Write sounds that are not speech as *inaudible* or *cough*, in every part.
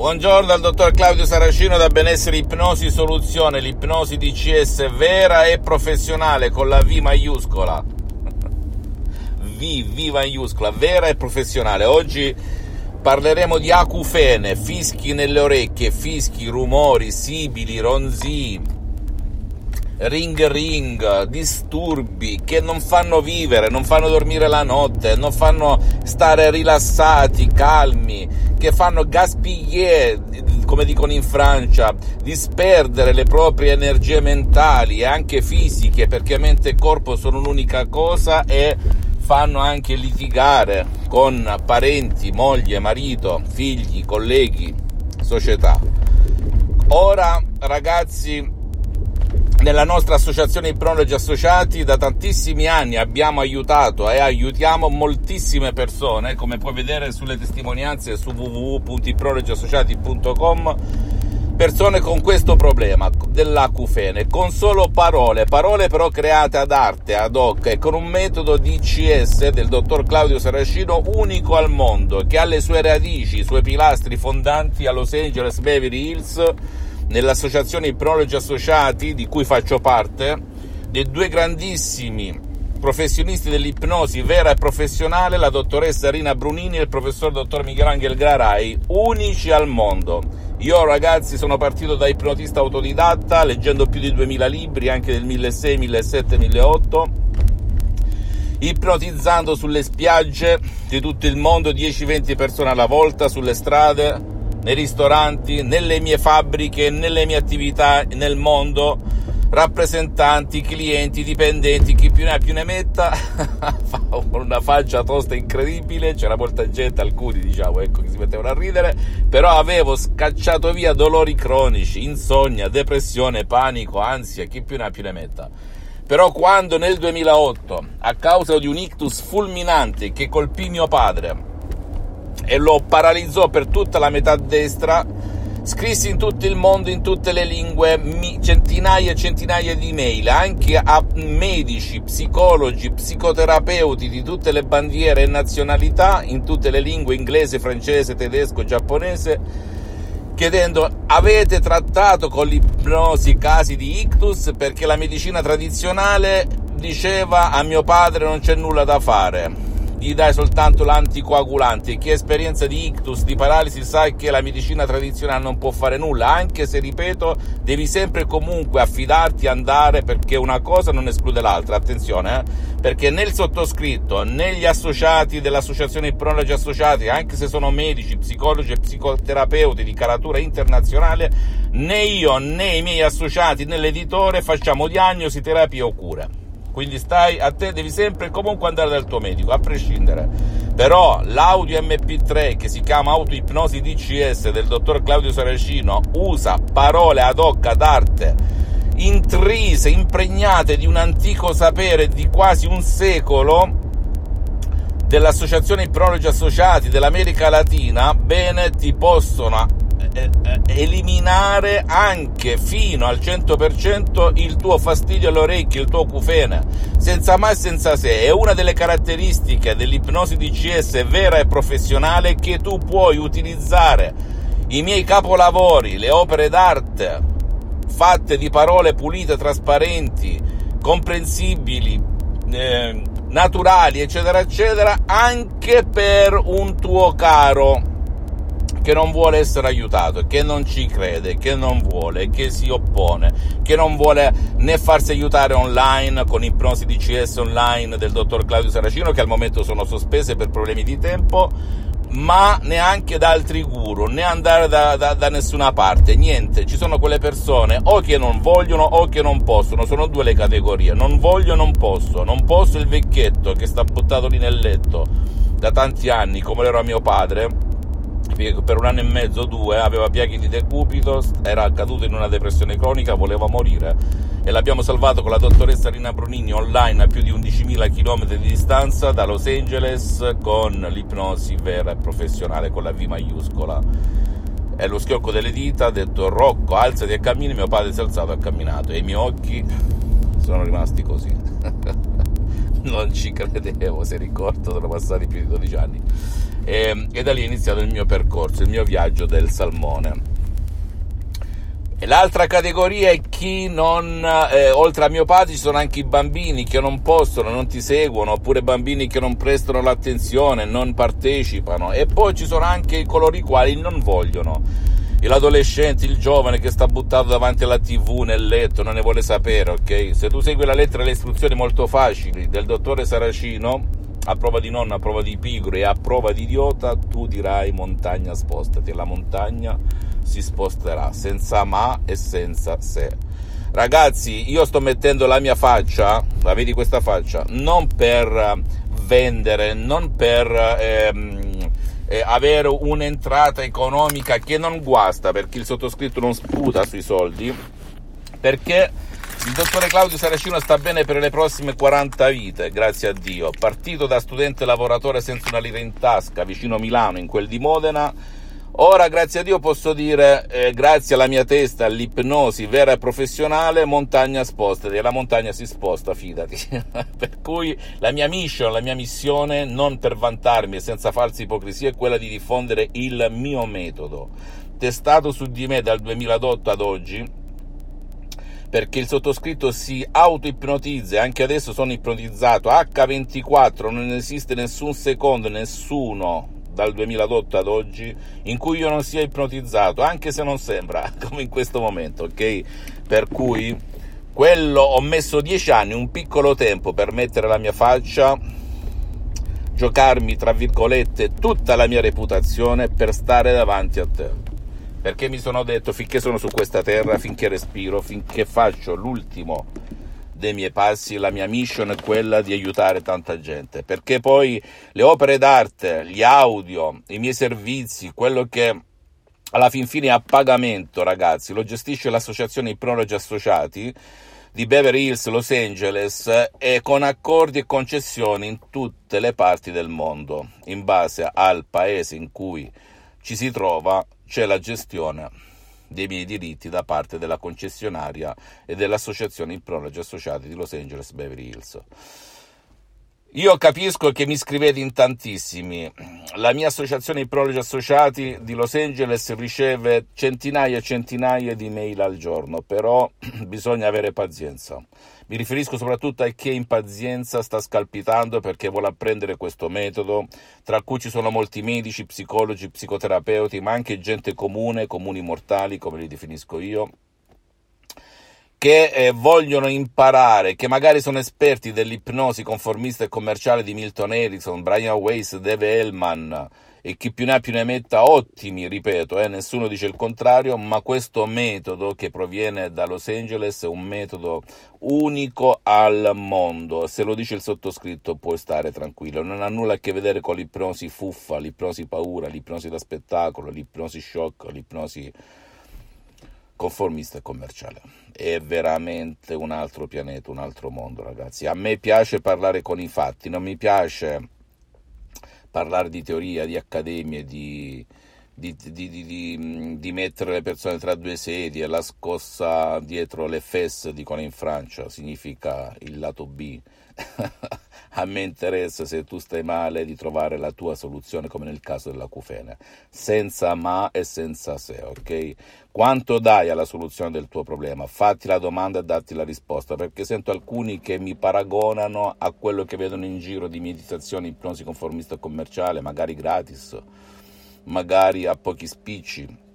Buongiorno dal dottor Claudio Saracino da Benessere Ipnosi Soluzione, l'ipnosi DCS vera e professionale con la V maiuscola. *laughs* V, V maiuscola, vera e professionale. Oggi parleremo di acufene, fischi nelle orecchie, fischi, rumori, sibili, ronzii, ring ring, disturbi che non fanno vivere, non fanno dormire la notte, non fanno stare rilassati, calmi, che fanno gaspiller, come dicono in Francia, disperdere le proprie energie mentali e anche fisiche, perché mente e corpo sono un'unica cosa e fanno anche litigare con parenti, moglie, marito, figli, colleghi, società. Ora, ragazzi, nella nostra associazione Ipnologi Associati da tantissimi anni abbiamo aiutato e aiutiamo moltissime persone, come puoi vedere sulle testimonianze su www.ipronologiassociati.com, persone con questo problema dell'acufene, con solo parole, parole però create ad arte, ad hoc e con un metodo DCS del dottor Claudio Saracino unico al mondo, che ha le sue radici, i suoi pilastri fondanti a Los Angeles Beverly Hills nell'associazione Ipnologi Associati, di cui faccio parte, dei due grandissimi professionisti dell'ipnosi vera e professionale, la dottoressa Rina Brunini e il professor dottor Michelangelo Grarai, unici al mondo. Io ragazzi sono partito da ipnotista autodidatta, leggendo più di 2000 libri, anche del 1600, 1700, 1800, ipnotizzando sulle spiagge di tutto il mondo 10-20 persone alla volta, sulle strade, nei ristoranti, nelle mie fabbriche, nelle mie attività nel mondo, rappresentanti, clienti, dipendenti, chi più ne ha più ne metta, *laughs* fa una faccia tosta incredibile, c'era molta gente, alcuni diciamo, ecco, che si mettevano a ridere, però avevo scacciato via dolori cronici, insonnia, depressione, panico, ansia, chi più ne ha più ne metta. Però quando nel 2008, a causa di un ictus fulminante che colpì mio padre, e lo paralizzò per tutta la metà destra. Scrissi in tutto il mondo, in tutte le lingue, centinaia e centinaia di mail, anche a medici, psicologi, psicoterapeuti di tutte le bandiere e nazionalità, in tutte le lingue, inglese, francese, tedesco, giapponese, chiedendo avete trattato con l'ipnosi casi di ictus perché la medicina tradizionale diceva a mio padre non c'è nulla da fare gli dai soltanto l'anticoagulante. Chi ha esperienza di ictus, di paralisi, sa che la medicina tradizionale non può fare nulla, anche se, ripeto, devi sempre comunque affidarti, andare, perché una cosa non esclude l'altra. Attenzione, eh? perché né il sottoscritto, né gli associati dell'associazione Ipnologi Associati, anche se sono medici, psicologi e psicoterapeuti di caratura internazionale, né io né i miei associati né l'editore facciamo diagnosi, terapie o cure. Quindi stai a te, devi sempre e comunque andare dal tuo medico, a prescindere. Però l'audio MP3 che si chiama Autoipnosi DCS del dottor Claudio Saracino usa parole ad hoc ad arte intrise, impregnate di un antico sapere di quasi un secolo dell'Associazione Ipnologi Associati dell'America Latina, bene, ti possono eliminare anche fino al 100% il tuo fastidio alle orecchie, il tuo cufene, senza mai e senza se. È una delle caratteristiche dell'ipnosi DCS vera e professionale che tu puoi utilizzare. I miei capolavori, le opere d'arte fatte di parole pulite, trasparenti, comprensibili, eh, naturali, eccetera, eccetera, anche per un tuo caro che non vuole essere aiutato, che non ci crede, che non vuole, che si oppone, che non vuole né farsi aiutare online con ipnosi DCS online del dottor Claudio Saracino, che al momento sono sospese per problemi di tempo, ma neanche da altri guru, né andare da, da, da, nessuna parte, niente. Ci sono quelle persone o che non vogliono o che non possono, sono due le categorie. Non voglio, non posso. Non posso il vecchietto che sta buttato lì nel letto da tanti anni, come era mio padre per un anno e mezzo, due, aveva piaghe di decupito, era caduto in una depressione cronica, voleva morire e l'abbiamo salvato con la dottoressa Rina Brunini online a più di 11.000 km di distanza da Los Angeles con l'ipnosi vera e professionale con la V maiuscola. E lo schiocco delle dita ha detto Rocco alzati e cammini, mio padre si è alzato e ha camminato e i miei occhi sono rimasti così. *laughs* non *laughs* ci credevo, se ricordo, sono passati più di 12 anni. e, e da lì è iniziato il mio percorso, il mio viaggio del salmone. E l'altra categoria è chi non, eh, oltre a mio padre, ci sono anche i bambini che non possono, non ti seguono, oppure bambini che non prestano l'attenzione, non partecipano. E poi ci sono anche coloro i quali non vogliono. L'adolescente, il giovane che sta buttato davanti alla tv nel letto, non ne vuole sapere, ok? Se tu segui la lettera e le istruzioni molto facili del dottore Saracino, a prova di nonno, a prova di pigro e a prova di idiota, tu dirai montagna spostati. La montagna si sposterà senza ma e senza se. Ragazzi, io sto mettendo la mia faccia, la vedi questa faccia, non per eh, vendere, non per ehm, eh, avere un'entrata economica che non guasta perché il sottoscritto non sputa sui soldi, perché il dottore Claudio Saracino sta bene per le prossime 40 vite, grazie a Dio. Partito da studente lavoratore senza una lira in tasca vicino Milano, in quel di Modena, Ora, grazie a Dio, posso dire, eh, grazie alla mia testa, all'ipnosi vera e professionale, montagna spostati. E la montagna si sposta, fidati. *laughs* per cui la mia mission, la mia missione, non per vantarmi e senza falsa ipocrisia, è quella di diffondere il mio metodo, testato su di me dal 2008 ad oggi, perché il sottoscritto si auto-ipnotizza e anche adesso sono ipnotizzato H24, non esiste nessun secondo, nessuno dal 2008 ad oggi in cui io non sia ipnotizzato, anche se non sembra, *laughs* come in questo momento, ok? Per cui quello ho messo dieci anni, un piccolo tempo per mettere la mia faccia, giocarmi tra virgolette tutta la mia reputazione per stare davanti a te. Perché mi sono detto finché sono su questa terra, finché respiro, finché faccio l'ultimo dei miei passi, la mia mission è quella di aiutare tanta gente, perché poi le opere d'arte, gli audio, i miei servizi, quello che alla fin fine è a pagamento, ragazzi, lo gestisce l'associazione Ipnologi Associati di Beverly Hills, Los Angeles e con accordi e concessioni in tutte le parti del mondo, in base al paese in cui ci si trova, c'è la gestione dei miei diritti da parte della concessionaria e dell'associazione Impronologi Associati di Los Angeles Beverly Hills. Io capisco che mi scrivete in tantissimi. La mia associazione Impronologi Associati di Los Angeles riceve centinaia e centinaia di mail al giorno, però *clears throat* bisogna avere pazienza. Mi riferisco soprattutto a chi in pazienza sta scalpitando perché vuole apprendere questo metodo, tra cui ci sono molti medici, psicologi, psicoterapeuti, ma anche gente comune, comuni mortali, come li definisco io, che eh, vogliono imparare, che magari sono esperti dell'ipnosi conformista e commerciale di Milton Erickson, Brian Weiss, Dave Hellman, e chi più ne ha più ne metta ottimi, ripeto, eh, nessuno dice il contrario, ma questo metodo che proviene da Los Angeles è un metodo unico al mondo, se lo dice il sottoscritto puoi stare tranquillo, non ha nulla a che vedere con l'ipnosi fuffa, l'ipnosi paura, l'ipnosi da spettacolo, l'ipnosi shock, l'ipnosi conformista e commerciale. È veramente un altro pianeta, un altro mondo, ragazzi. A me piace parlare con i fatti, non mi piace parlare di teoria, di accademie, di, di, di, di, mettere le persone tra due sedie, la scossa dietro le fesse, dicono in Francia, significa il lato B. *laughs* A me interessa, se tu stai male, di trovare la tua soluzione, come nel caso dell'acufene, senza ma e senza se, ok? Quanto dai alla soluzione del tuo problema? Fatti la domanda e datti la risposta, perché sento alcuni che mi paragonano a quello che vedono in giro di meditazione, ipnosi conformista commerciale, magari gratis, magari a pochi spicci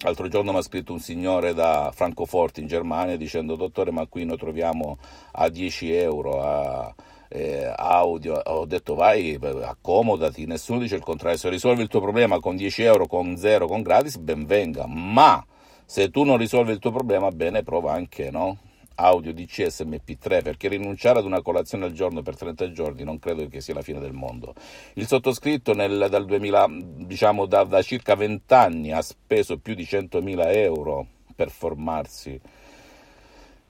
L'altro giorno mi ha scritto un signore da Francoforte in Germania dicendo dottore ma qui noi troviamo a 10 euro a, eh, audio, ho detto vai accomodati, nessuno dice il contrario, se risolvi il tuo problema con 10 euro, con 0, con gratis, ben venga, ma se tu non risolvi il tuo problema bene prova anche no? audio DCS MP3 perché rinunciare ad una colazione al giorno per 30 giorni non credo che sia la fine del mondo. Il sottoscritto nel, dal 2000, diciamo da, da circa 20 anni ha speso più di 100.000 euro per formarsi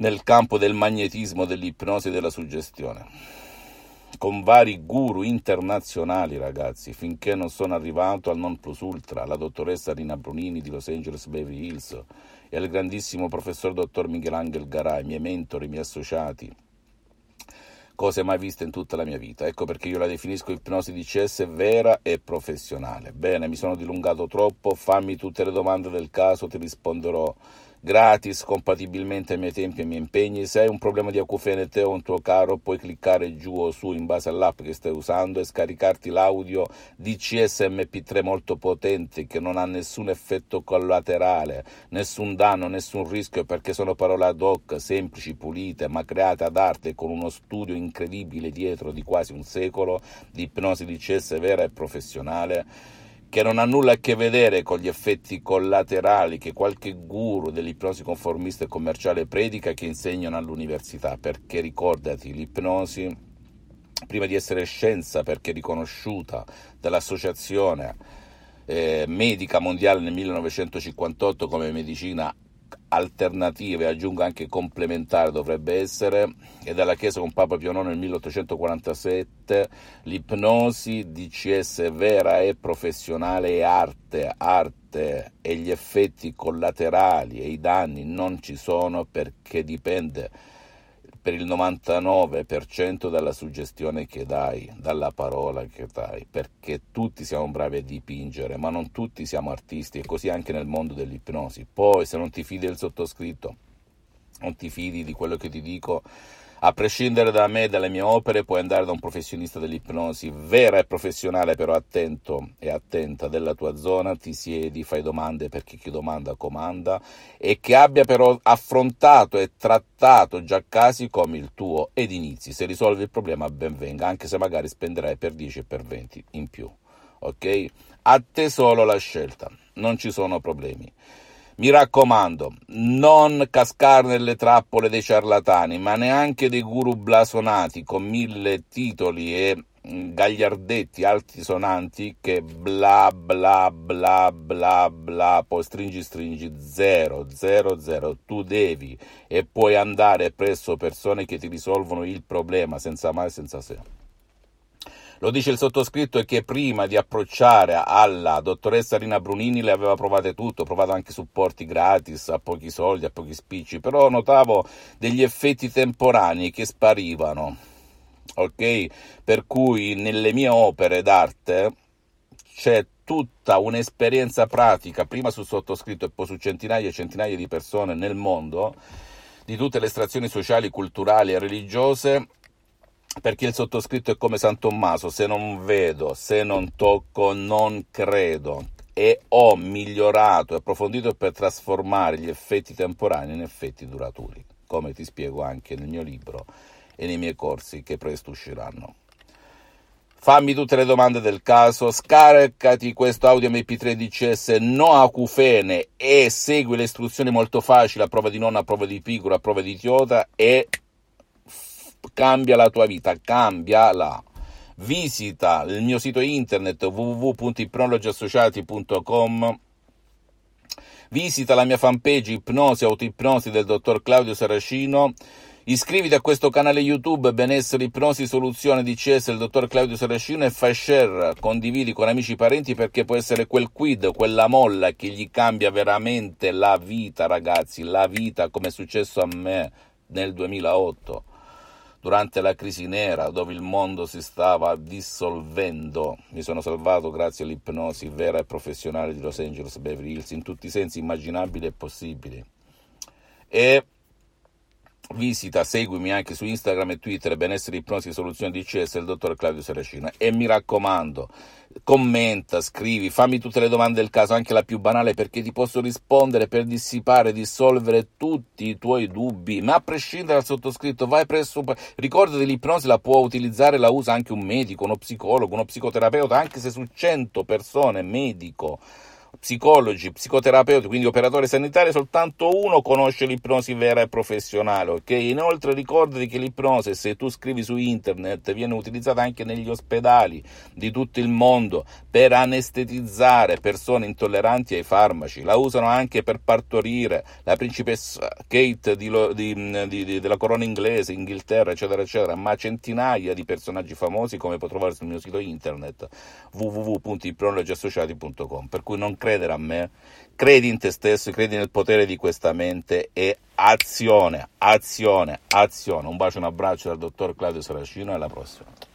nel campo del magnetismo, dell'ipnosi e della suggestione con vari guru internazionali, ragazzi, finché non sono arrivato al non plus ultra, la dottoressa Rina Brunini di Los Angeles Beverly Hills, e al grandissimo professor dottor Michelangelo Garay, miei mentori, miei associati. cose mai viste in tutta la mia vita. Ecco perché io la definisco ipnosi DCS vera e professionale. Bene, mi sono dilungato troppo, fammi tutte le domande del caso, ti risponderò gratis, compatibilmente ai miei tempi e ai miei impegni. Se hai un problema di acufene te o un tuo caro, puoi cliccare giù o su in base all'app che stai usando e scaricarti l'audio DCS MP3 molto potente che non ha nessun effetto collaterale, nessun danno, nessun rischio perché sono parole ad hoc, semplici, pulite, ma create ad arte con uno studio incredibile dietro di quasi un secolo di ipnosi DCS vera e professionale che non ha nulla a che vedere con gli effetti collaterali che qualche guru dell'ipnosi conformista e commerciale predica che insegnano all'università, perché ricordati, l'ipnosi, prima di essere scienza, perché riconosciuta dall'Associazione eh, Medica Mondiale nel 1958 come medicina alternative, aggiungo anche complementare dovrebbe essere, e dalla Chiesa con Papa Pio IX nel 1847, l'ipnosi DCS vera e professionale è arte, arte e gli effetti collaterali e i danni non ci sono perché dipende per il 99% dalla suggestione che dai, dalla parola che dai, perché tutti siamo bravi a dipingere, ma non tutti siamo artisti e così anche nel mondo dell'ipnosi. Poi se non ti fidi del sottoscritto, non ti fidi di quello che ti dico, a prescindere da me e dalle mie opere, puoi andare da un professionista dell'ipnosi vera e professionale, però attento e attenta della tua zona, ti siedi, fai domande perché chi domanda comanda e che abbia però affrontato e trattato già casi come il tuo ed inizi. Se risolvi il problema ben venga, anche se magari spenderai per 10 e per 20 in più. Ok? A te solo la scelta, non ci sono problemi. Mi raccomando, non cascare nelle trappole dei ciarlatani, ma neanche dei guru blasonati con mille titoli e mm, gagliardetti altisonanti che bla bla bla bla bla, poi stringi stringi zero, zero, zero, tu devi e puoi andare presso persone che ti risolvono il problema senza mai senza se. Lo dice il sottoscritto e che prima di approcciare alla dottoressa Rina Brunini le aveva provate tutto, provato anche supporti gratis, a pochi soldi, a pochi spicci, però notavo degli effetti temporanei che sparivano. Ok? Per cui nelle mie opere d'arte c'è tutta un'esperienza pratica, prima sul sottoscritto e poi su centinaia e centinaia di persone nel mondo, di tutte le estrazioni sociali, culturali e religiose perché il sottoscritto è come San Tommaso, se non vedo, se non tocco, non credo e ho migliorato e approfondito per trasformare gli effetti temporanei in effetti duraturi, come ti spiego anche nel mio libro e nei miei corsi che presto usciranno. Fammi tutte le domande del caso, scaricati questo audio MP3 DCS no acufene e segui le istruzioni molto facili a prova di nonna, a prova di piccola, a prova di idiota e cambia la tua vita, cambiala. Visita il mio sito internet www.ipnologiassociati.com Visita la mia fanpage Ipnosi Autoipnosi del dottor Claudio Saracino. Iscriviti a questo canale YouTube Benessere Ipnosi Soluzione di CS del dottor Claudio Saracino e fai share, condividi con amici e parenti perché può essere quel quid, quella molla che gli cambia veramente la vita, ragazzi, la vita come è successo a me nel 2008 durante la crisi nera dove il mondo si stava dissolvendo. Mi sono salvato grazie all'ipnosi vera e professionale di Los Angeles Beverly Hills in tutti i sensi immaginabili e possibili. E visita, seguimi anche su Instagram e Twitter Benessere Ipnosi Soluzione DCS del dottor Claudio Seracina e mi raccomando commenta, scrivi, fammi tutte le domande del caso, anche la più banale perché ti posso rispondere per dissipare, dissolvere tutti i tuoi dubbi, ma a prescindere dal sottoscritto vai presso, ricordati l'ipnosi la può utilizzare, la usa anche un medico, uno psicologo, uno psicoterapeuta, anche se su 100 persone medico psicologi, psicoterapeuti, quindi operatori sanitari, soltanto uno conosce l'ipnosi vera e professionale, ok? Inoltre ricordati che l'ipnosi, se tu scrivi su internet, viene utilizzata anche negli ospedali di tutto il mondo per anestetizzare persone intolleranti ai farmaci, la usano anche per partorire la principessa Kate di, di, di, della corona inglese, Inghilterra, eccetera, eccetera, ma centinaia di personaggi famosi come puoi trovare sul mio sito internet www.ipnologiassociati.com, per cui non credere a me, credi in te stesso, credi nel potere di questa mente e azione, azione, azione. Un bacio un abbraccio dal dottor Claudio Saracino e alla prossima.